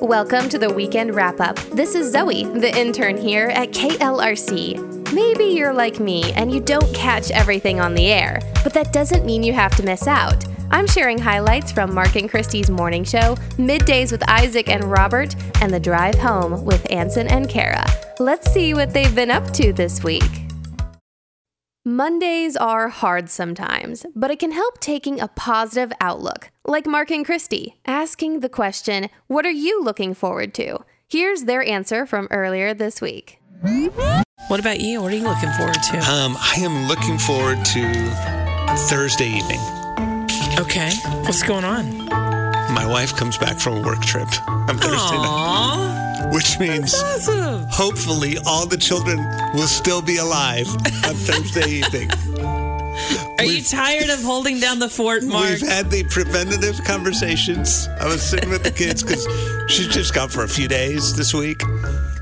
Welcome to the weekend wrap up. This is Zoe, the intern here at KLRC. Maybe you're like me and you don't catch everything on the air, but that doesn't mean you have to miss out. I'm sharing highlights from Mark and Christy's morning show, middays with Isaac and Robert, and the drive home with Ansen and Kara. Let's see what they've been up to this week. Mondays are hard sometimes, but it can help taking a positive outlook, like Mark and Christy, asking the question, What are you looking forward to? Here's their answer from earlier this week. What about you? What are you looking forward to? Um, I am looking forward to Thursday evening. Okay. What's going on? My wife comes back from a work trip on Thursday night, which means That's awesome. Hopefully all the children will still be alive on Thursday evening. Are you tired of holding down the fort, Mark? We've had the preventative conversations. I was sitting with the kids because she's just gone for a few days this week.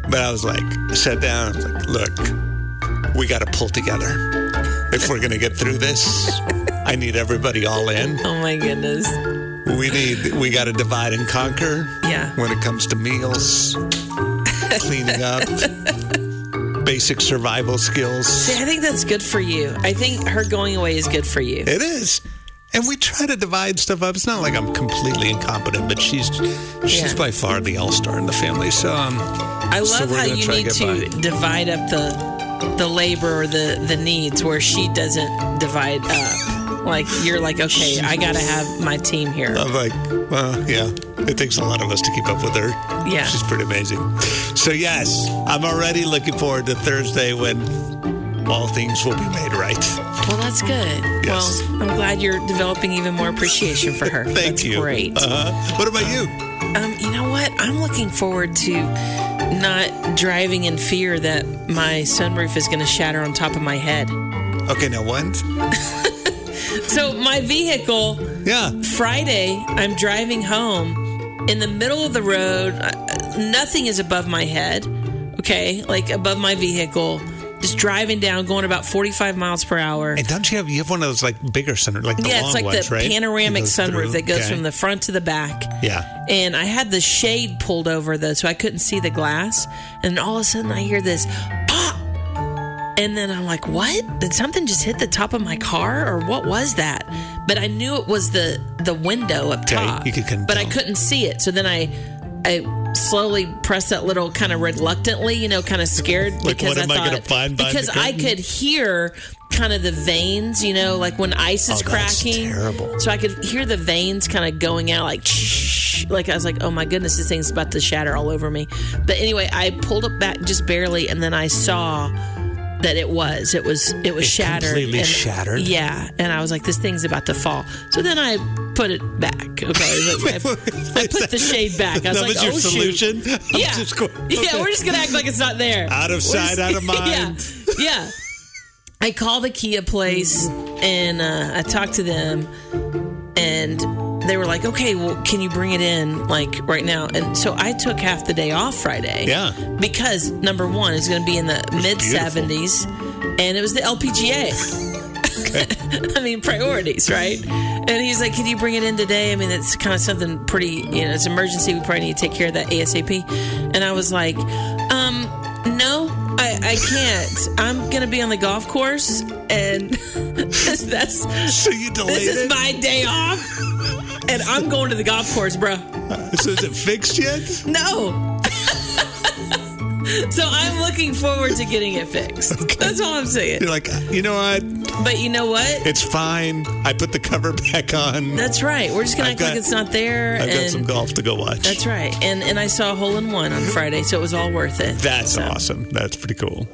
But I was like, I sat down. I was like, look, we got to pull together. If we're going to get through this, I need everybody all in. oh my goodness. We need, we got to divide and conquer Yeah. when it comes to meals, cleaning up, basic survival skills. See, I think that's good for you. I think her going away is good for you. It is. And we try to divide stuff up. It's not like I'm completely incompetent, but she's she's Yeah. by far the all star in the family. So um, I So love we're how you try to need get to divide up the the labor or the the needs where she doesn't divide up. Like you're like, okay, I gotta have my team here. I'm like, well, yeah, it takes a lot of us to keep up with her. Yeah. she's pretty amazing. So yes, I'm already looking forward to Thursday when all things will be made right. Well, that's good. Yes. Well, I'm glad you're developing even more appreciation for her. Thank that's you. Great. Uh, huh. what about you? Um, you know what? I'm looking forward to not driving in fear that my sunroof is going to shatter on top of my head. Okay, now when? So my vehicle Yeah, Friday, I'm driving home in the middle of the road. Nothing is above my head, okay? Like above my vehicle. Just driving down, going about 45 miles per hour. and don't you have you have one of those like bigger center, like the yeah, it's like ones, the right? panoramic sunroof through. that goes Okay. from the front to the back. yeah. And I had the shade pulled over though, so I couldn't see the glass. And all of a sudden, I hear this pop. And then I'm like, what? Did something just hit the top of my car, or what was that? But I knew it was the the window up Okay, top. you could- but I couldn't see it. So then I I slowly pressed that little kind of reluctantly, you know, kind of scared Like, because what am I I thought because I could hear kind of the veins, you know, like when ice is Oh, that's cracking. terrible. So I could hear the veins kind of going out, like shh. Like I was like, oh my goodness, this thing's about to shatter all over me. But anyway, I pulled it back just barely, and then I saw that it was, it was, it was It shattered, completely and- shattered? Yeah, and I was like, this thing's about to fall. So then I put it back. Okay, I, I put the shade back. I was that like, was your oh solution. shoot. Yeah, just going- yeah, we're just gonna act like it's not there. Out of sight, just- out of mind. Yeah, yeah. I call the Kia place and uh, I talk to them, and they were like, "Okay, well, can you bring it in like right now?" And so I took half the day off Friday. Yeah. because number one, it's going to be in the mid seventies, and it was the LPGA. I mean, priorities, right? And he's like, "Can you bring it in today?" I mean, it's kind of something pretty, you know, it's emergency. We probably need to take care of that ASAP. And I was like, "Um, no, I, I can't. I'm gonna be on the golf course, and that's that's So you delayed this is it. my day off, and I'm going to the golf course, bro. so is it fixed yet? No." So I'm looking forward to getting it fixed. That's all I'm saying. You're like, you know what? But you know what? It's fine. I put the cover back on. That's right. We're just gonna I've act like it's not there. I've got some golf to go watch. That's right. And and I saw a hole in one on Friday, so it was all worth it. That's So- awesome. That's pretty cool.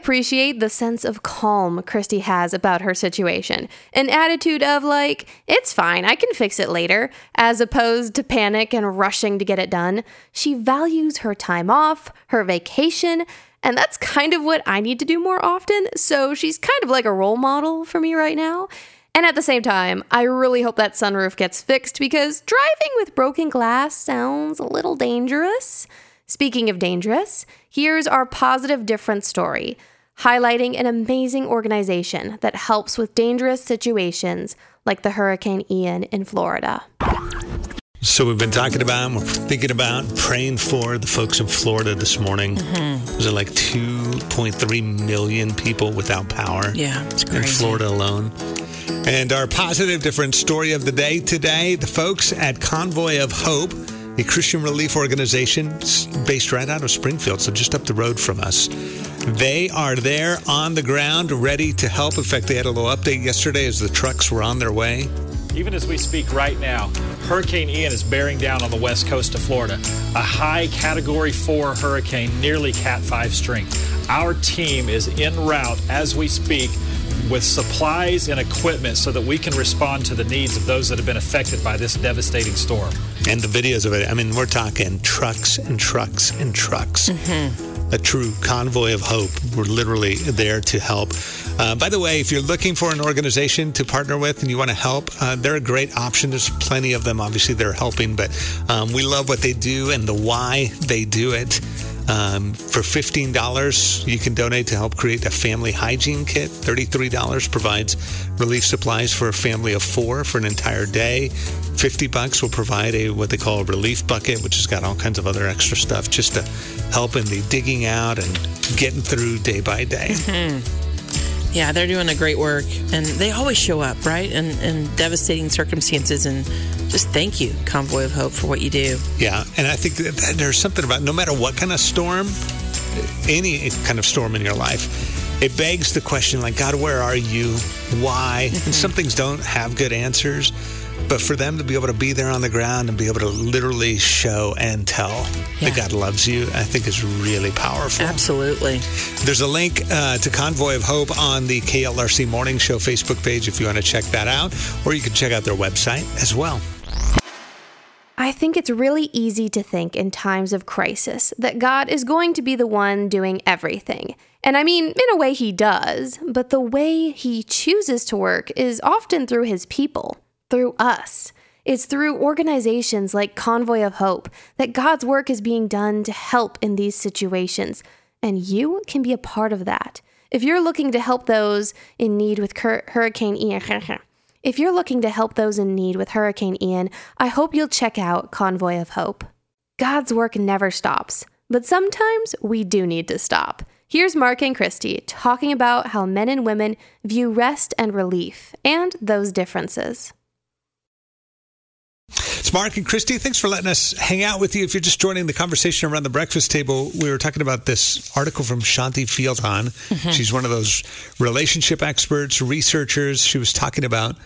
Appreciate the sense of calm Christy has about her situation. An attitude of, like, it's fine, I can fix it later, as opposed to panic and rushing to get it done. She values her time off, her vacation, and that's kind of what I need to do more often. So she's kind of like a role model for me right now. And at the same time, I really hope that sunroof gets fixed because driving with broken glass sounds a little dangerous. Speaking of dangerous, here's our positive difference story, highlighting an amazing organization that helps with dangerous situations like the Hurricane Ian in Florida. So we've been talking about, we're thinking about, praying for the folks in Florida this morning. Mm-hmm. There's like 2.3 million people without power. Yeah, it's in. Florida alone. And our positive different story of the day today, the folks at Convoy of Hope, a Christian relief organization based right out of Springfield, so just up the road from us. They are there on the ground, ready to help. In fact, they had a little update yesterday as the trucks were on their way. Even as we speak right now, Hurricane Ian is bearing down on the west coast of Florida. A high Category 4 hurricane, nearly Cat 5 strength. Our team is en route as we speak with supplies and equipment so that we can respond to the needs of those that have been affected by this devastating storm. And the videos of it, I mean, we're talking trucks and trucks and trucks. A true convoy of hope. We're literally there to help. Uh, by the way, if you're looking for an organization to partner with and you want to help, uh, they're a great option. There's plenty of them. Obviously, they're helping, but um, we love what they do and the why they do it. Um, for $15, you can donate to help create a family hygiene kit. $33 provides relief supplies for a family of four for an entire day. 50 bucks will provide a what they call a relief bucket, which has got all kinds of other extra stuff just to help in the digging out and getting through day by day. Yeah, they're doing a great work, and they always show up, right? In, in devastating circumstances, and just thank you, Convoy of Hope, for what you do. Yeah, and I think that that there's something about no matter what kind of storm, any kind of storm in your life, it begs the question like, God, where are you? Why? And mm-hmm. some things don't have good answers, but for them to be able to be there on the ground and be able to literally show and tell Yeah. that God loves you, I think is really powerful. Absolutely. There's a link uh, to Convoy of Hope on the KLRC Morning Show Facebook page if you want to check that out, or you can check out their website as well. I think it's really easy to think in times of crisis that God is going to be the one doing everything. And I mean, in a way, He does, but the way He chooses to work is often through His people, through us. It's through organizations like Convoy of Hope that God's work is being done to help in these situations. And you can be a part of that. If you're looking to help those in need with Hurricane Ian, if you're looking to help those in need with Hurricane Ian, I hope you'll check out Convoy of Hope. God's work never stops, but sometimes we do need to stop. Here's Mark and Christy talking about how men and women view rest and relief and those differences. It's Mark and Christy. Thanks for letting us hang out with you. If you're just joining the conversation around the breakfast table, we were talking about this article from Shaunti Feldhahn. Mm-hmm. She's one of those relationship experts, researchers. She was talking about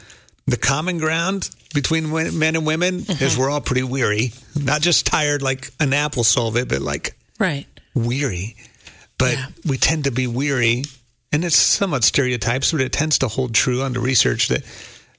the common ground between men and women mm-hmm. is we're all pretty weary. Not just tired like a nap will solve it, but like Right. weary. But Yeah. we tend to be weary, and it's somewhat stereotypes, but it tends to hold true on the research that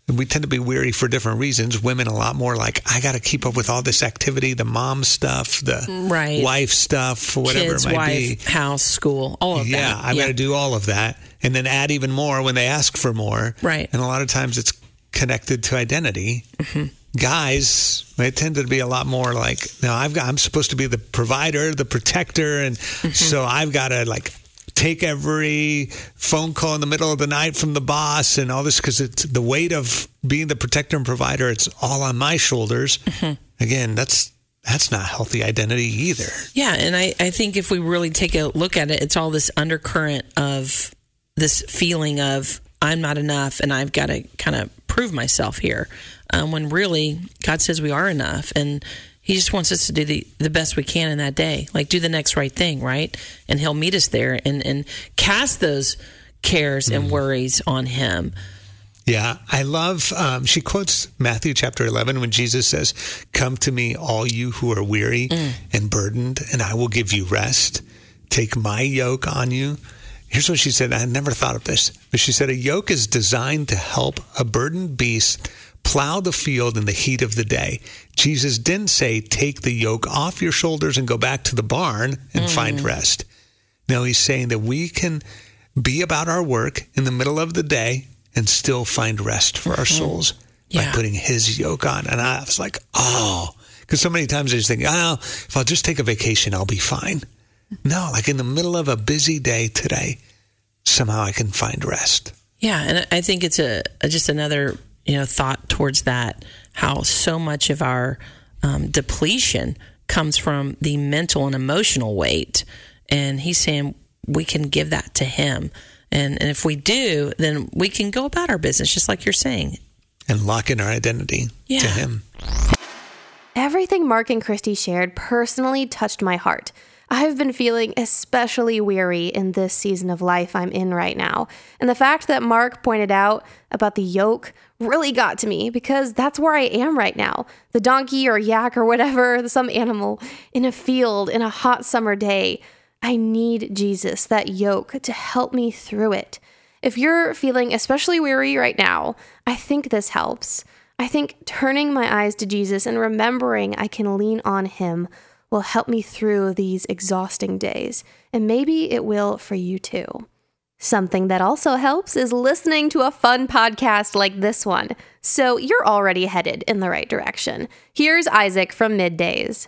we tend to be weary for different reasons. Women a lot more like I got to keep up with all this activity, the mom stuff, the Right. wife stuff, whatever Kids, it might wife, be. house, school, all of that. Yeah, that. I've got to do all of that, and then add even more when they ask for more. Right. and a lot of times it's connected to identity. Mm-hmm. Guys, they tend to be a lot more like, no, I've got, I'm supposed to be the provider, the protector, and Mm-hmm. so I've got to like take every phone call in the middle of the night from the boss and all this because it's the weight of being the protector and provider. It's all on my shoulders. Mm-hmm. Again, that's that's not healthy identity either. Yeah, and I, I think if we really take a look at it, it's all this undercurrent of this feeling of I'm not enough and I've got to kind of prove myself here. Um, when really God says we are enough and He just wants us to do the, the best we can in that day. Like do the next right thing, right? And He'll meet us there and, and cast those cares and worries on Him. Yeah, I love. Um, she quotes Matthew chapter eleven when Jesus says, "Come to me, all you who are weary and burdened, and I will give you rest. Take my yoke on you." Here's what she said. I had never thought of this, but she said, "A yoke is designed to help a burdened beast plow the field in the heat of the day." Jesus didn't say, "Take the yoke off your shoulders and go back to the barn and mm. find rest." No, he's saying that we can be about our work in the middle of the day and still find rest for our mm-hmm. souls by putting his yoke on. And I was like, oh, because so many times I just think, oh, if I'll just take a vacation, I'll be fine. No, like in the middle of a busy day today, somehow I can find rest. Yeah, and I think it's a, a just another you know thought towards that. How so much of our um, depletion comes from the mental and emotional weight. And he's saying we can give that to him. And, and if we do, then we can go about our business, just like you're saying. And lock in our identity Yeah. to him. Everything Mark and Christy shared personally touched my heart. I've been feeling especially weary in this season of life I'm in right now. And the fact that Mark pointed out about the yoke really got to me because that's where I am right now. The donkey or yak or whatever, some animal in a field in a hot summer day. I need Jesus, that yoke, to help me through it. If you're feeling especially weary right now, I think this helps. I think turning my eyes to Jesus and remembering I can lean on Him will help me through these exhausting days, and maybe it will for you too. Something that also helps is listening to a fun podcast like this one, so you're already headed in the right direction. Here's Isaac from Middays.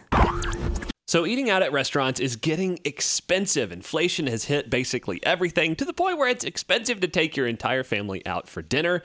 So, eating out at restaurants is getting expensive. Inflation has hit basically everything to the point where it's expensive to take your entire family out for dinner.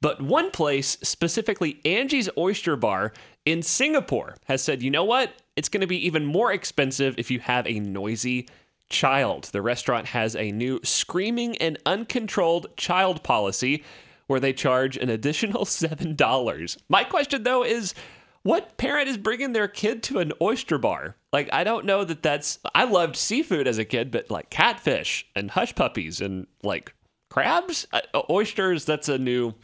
But one place, specifically Angie's Oyster Bar in Singapore, has said, you know what? It's going to be even more expensive if you have a noisy child. The restaurant has a new screaming and uncontrolled child policy where they charge an additional $7. My question, though, is what parent is bringing their kid to an oyster bar? Like, I don't know that that's. I loved seafood as a kid, but like catfish and hush puppies and like crabs, uh, oysters, that's a new.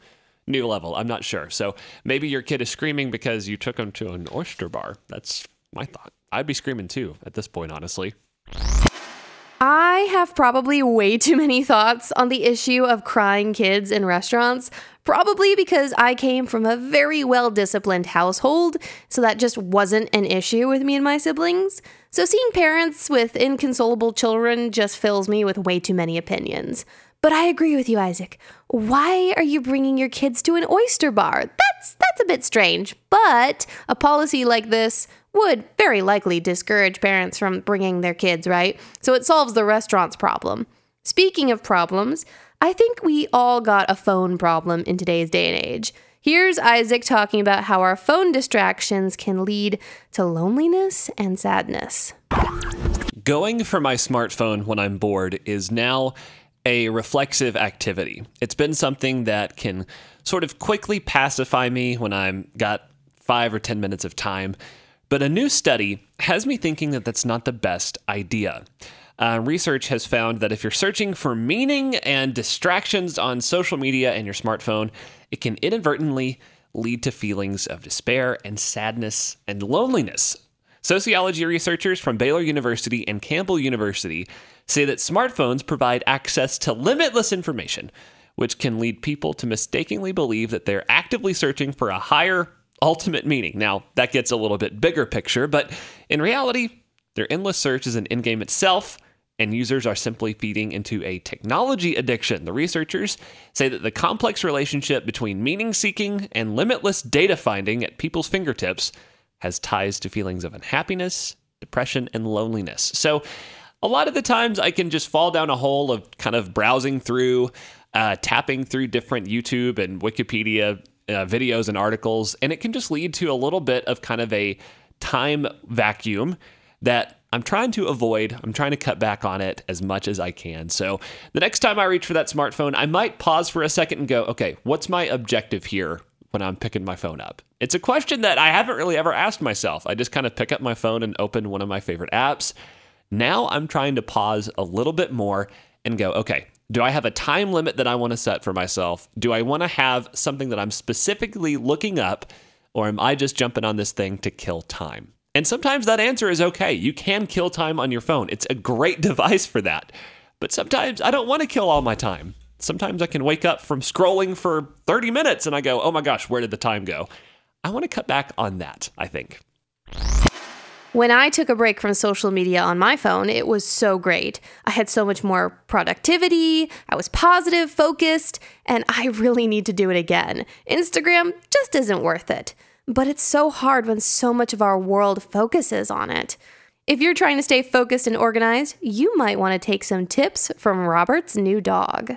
New level. I'm not sure. So maybe your kid is screaming because you took him to an oyster bar. That's my thought. I'd be screaming too at this point, honestly. I have probably way too many thoughts on the issue of crying kids in restaurants, probably because I came from a very well disciplined household, so that just wasn't an issue with me and my siblings. So seeing parents with inconsolable children just fills me with way too many opinions. But I agree with you, Isaac. Why are you bringing your kids to an oyster bar? That's that's a bit strange. But a policy like this would very likely discourage parents from bringing their kids, right? So it solves the restaurant's problem. Speaking of problems, I think we all got a phone problem in today's day and age. Here's Isaac talking about how our phone distractions can lead to loneliness and sadness. Going for my smartphone when I'm bored is now a reflexive activity. It's been something that can sort of quickly pacify me when I'm got 5 or 10 minutes of time. But a new study has me thinking that that's not the best idea. Uh, research has found that if you're searching for meaning and distractions on social media and your smartphone, it can inadvertently lead to feelings of despair and sadness and loneliness. Sociology researchers from Baylor University and Campbell University say that smartphones provide access to limitless information, which can lead people to mistakenly believe that they're actively searching for a higher ultimate meaning. Now, that gets a little bit bigger picture, but in reality, their endless search is an end game itself, and users are simply feeding into a technology addiction. The researchers say that the complex relationship between meaning seeking and limitless data finding at people's fingertips has ties to feelings of unhappiness, depression, and loneliness. So, a lot of the times I can just fall down a hole of kind of browsing through, uh, tapping through different YouTube and Wikipedia uh, videos and articles, and it can just lead to a little bit of kind of a time vacuum that I'm trying to avoid. I'm trying to cut back on it as much as I can. So the next time I reach for that smartphone, I might pause for a second and go, okay, what's my objective here when I'm picking my phone up? It's a question that I haven't really ever asked myself. I just kind of pick up my phone and open one of my favorite apps. Now I'm trying to pause a little bit more and go, okay, do I have a time limit that I want to set for myself? Do I want to have something that I'm specifically looking up, or am I just jumping on this thing to kill time? And sometimes that answer is okay. You can kill time on your phone, it's a great device for that. But sometimes I don't want to kill all my time. Sometimes I can wake up from scrolling for 30 minutes and I go, oh my gosh, where did the time go? I want to cut back on that, I think. When I took a break from social media on my phone, it was so great. I had so much more productivity, I was positive, focused, and I really need to do it again. Instagram just isn't worth it. But it's so hard when so much of our world focuses on it. If you're trying to stay focused and organized, you might want to take some tips from Robert's new dog.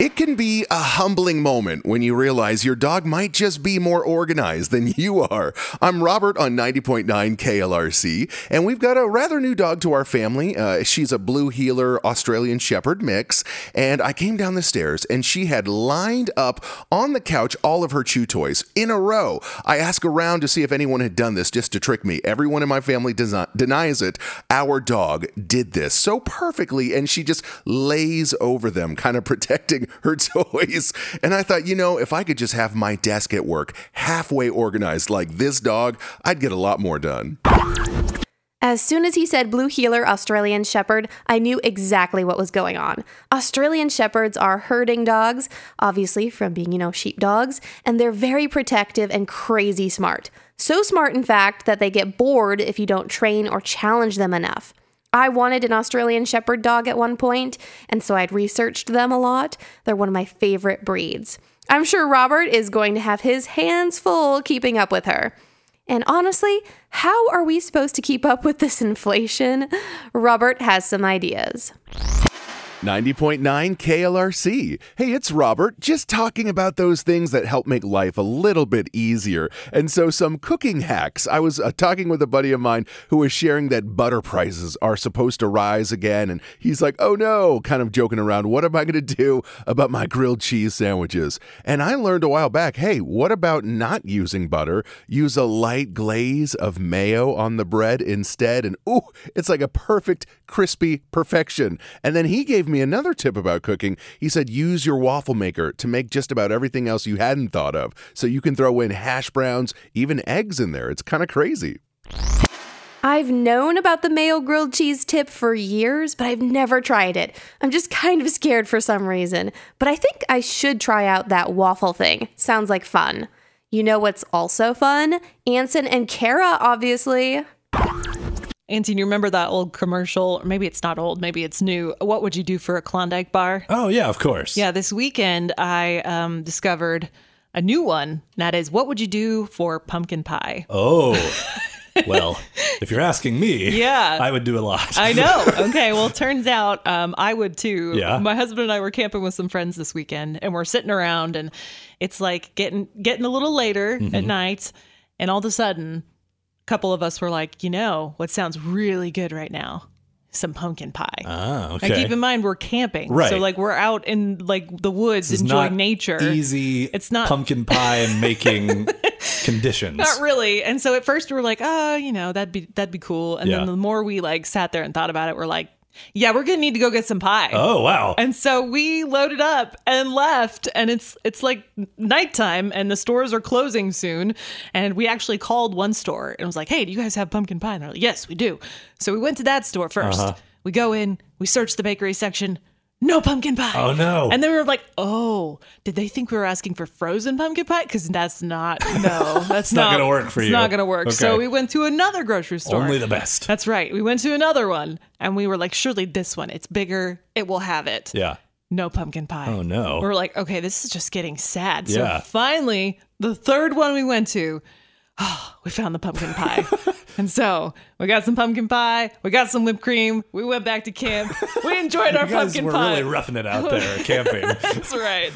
It can be a humbling moment when you realize your dog might just be more organized than you are. I'm Robert on 90.9 KLRC, and we've got a rather new dog to our family. Uh, she's a blue heeler Australian Shepherd mix, and I came down the stairs and she had lined up on the couch all of her chew toys in a row. I asked around to see if anyone had done this just to trick me. Everyone in my family denies it. Our dog did this so perfectly, and she just lays over them, kind of protecting her toys. And I thought, you know, if I could just have my desk at work halfway organized like this dog, I'd get a lot more done. As soon as he said Blue Heeler Australian Shepherd, I knew exactly what was going on. Australian Shepherds are herding dogs, obviously from being, you know, sheepdogs, and they're very protective and crazy smart. So smart, in fact, that they get bored if you don't train or challenge them enough. I wanted an Australian Shepherd dog at one point, and so I'd researched them a lot. They're one of my favorite breeds. I'm sure Robert is going to have his hands full keeping up with her. And honestly, how are we supposed to keep up with this inflation? Robert has some ideas. 90.9 KLRC. Hey, it's Robert, just talking about those things that help make life a little bit easier. And so, some cooking hacks. I was uh, talking with a buddy of mine who was sharing that butter prices are supposed to rise again. And he's like, oh no, kind of joking around. What am I going to do about my grilled cheese sandwiches? And I learned a while back hey, what about not using butter? Use a light glaze of mayo on the bread instead. And ooh, it's like a perfect, crispy perfection. And then he gave me another tip about cooking. He said use your waffle maker to make just about everything else you hadn't thought of. So you can throw in hash browns, even eggs in there. It's kind of crazy. I've known about the mayo grilled cheese tip for years, but I've never tried it. I'm just kind of scared for some reason. But I think I should try out that waffle thing. Sounds like fun. You know what's also fun? Ansen and Kara, obviously. Ansen, you remember that old commercial? Or maybe it's not old, maybe it's new. What would you do for a Klondike bar? Oh, yeah, of course. Yeah, this weekend I um, discovered a new one. That is, what would you do for pumpkin pie? Oh. well, if you're asking me, Yeah. I would do a lot. I know. Okay. Well, turns out um, I would too. Yeah. My husband and I were camping with some friends this weekend, and we're sitting around, and it's like getting getting a little later Mm-hmm. at night, and all of a sudden, couple of us were like, you know, what sounds really good right now? Some pumpkin pie. Ah, And okay. keep in mind we're camping, Right. so like we're out in like the woods It's enjoying nature. Easy. It's not- pumpkin pie making conditions. Not really. And so at first we were like, oh, you know, that'd be that'd be cool. And Yeah. then the more we like sat there and thought about it, we're like, yeah, we're gonna need to go get some pie. Oh wow. And so we loaded up and left, and it's it's like nighttime, and the stores are closing soon. And we actually called one store and was like, "Hey, do you guys have pumpkin pie?" And they're like, "Yes, we do." So we went to that store 1st Uh-huh. We go in, we search the bakery section. No pumpkin pie. Oh, no. And then we were like, "Oh, did they think we were asking for frozen pumpkin pie? Because that's not no, that's not gonna work for you. it's not gonna work." So we went to another grocery store. Only the best. That's right. We went to another one, and we were like, "Surely this one, it's bigger, it will have it." yeah. no pumpkin pie. Oh, no. We're like, okay, this is just getting sad. Yeah. So finally, the third one we went to, we found the pumpkin pie. and so we got some pumpkin pie, we got some whipped cream, we went back to camp, we enjoyed our You guys pumpkin were pie. really roughing it out there camping. That's right.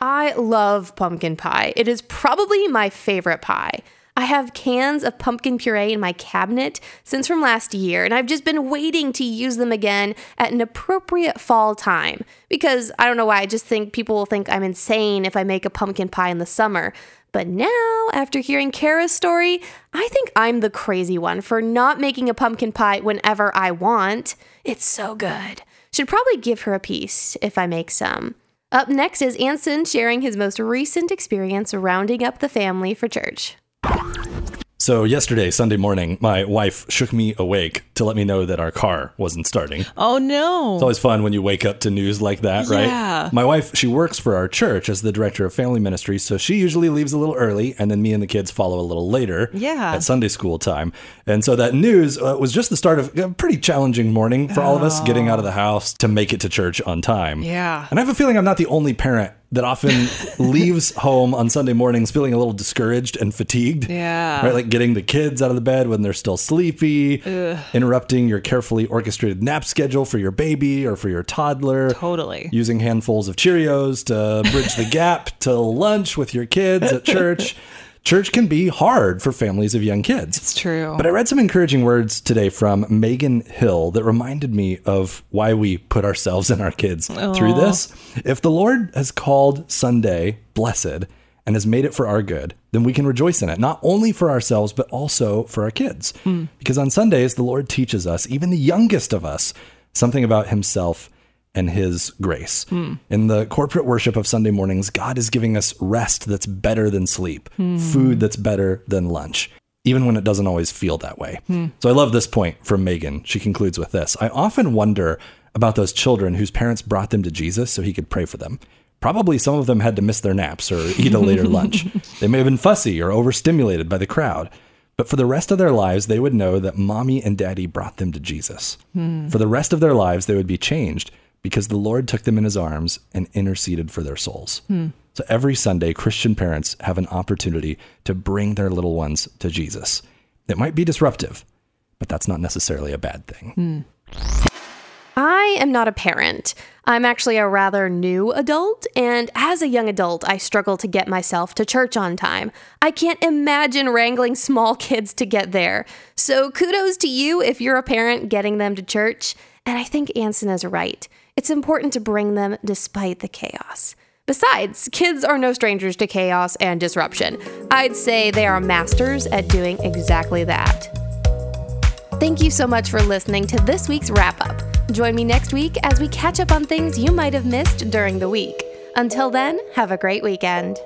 I love pumpkin pie. It is probably my favorite pie. I have cans of pumpkin puree in my cabinet since from last year, and I've just been waiting to use them again at an appropriate fall time. Because I don't know why, I just think people will think I'm insane if I make a pumpkin pie in the summer. But now, after hearing Kara's story, I think I'm the crazy one for not making a pumpkin pie whenever I want. It's so good. Should probably give her a piece if I make some. Up next is Ansen sharing his most recent experience rounding up the family for church. So yesterday, Sunday morning, my wife shook me awake to let me know that our car wasn't starting. Oh no. It's always fun when you wake up to news like that, right? Yeah. My wife, she works for our church as the director of family ministry, so she usually leaves a little early, and then me and the kids follow a little later Yeah. at Sunday school time. And so that news uh, was just the start of a pretty challenging morning for all of us getting out of the house to make it to church on time. Yeah. And I have a feeling I'm not the only parent that often leaves home on Sunday mornings feeling a little discouraged and fatigued. Yeah. Right? Like getting the kids out of the bed when they're still sleepy. In interrupting your carefully orchestrated nap schedule for your baby or for your toddler. Totally. Using handfuls of Cheerios to bridge the gap to lunch with your kids at church. Church can be hard for families of young kids. It's true. But I read some encouraging words today from Megan Hill that reminded me of why we put ourselves and our kids through this. If the Lord has called Sunday blessed and has made it for our good, then we can rejoice in it, not only for ourselves, but also for our kids. Hmm. Because on Sundays, the Lord teaches us, even the youngest of us, something about himself and his grace. In the corporate worship of Sunday mornings, God is giving us rest that's better than sleep, food that's better than lunch, even when it doesn't always feel that way. So I love this point from Megan. She concludes with this I often wonder about those children whose parents brought them to Jesus so he could pray for them. Probably some of them had to miss their naps or eat a later lunch. They may have been fussy or overstimulated by the crowd. But for the rest of their lives, they would know that mommy and daddy brought them to Jesus. Hmm. For the rest of their lives, they would be changed because the Lord took them in his arms and interceded for their souls. Hmm. So every Sunday, Christian parents have an opportunity to bring their little ones to Jesus. It might be disruptive, but that's not necessarily a bad thing. Hmm. I am not a parent. I'm actually a rather new adult, and as a young adult, I struggle to get myself to church on time. I can't imagine wrangling small kids to get there. So kudos to you if you're a parent getting them to church. And I think Ansen is right. It's important to bring them despite the chaos. Besides, kids are no strangers to chaos and disruption. I'd say they are masters at doing exactly that. Thank you so much for listening to this week's wrap up. Join me next week as we catch up on things you might have missed during the week. Until then, have a great weekend.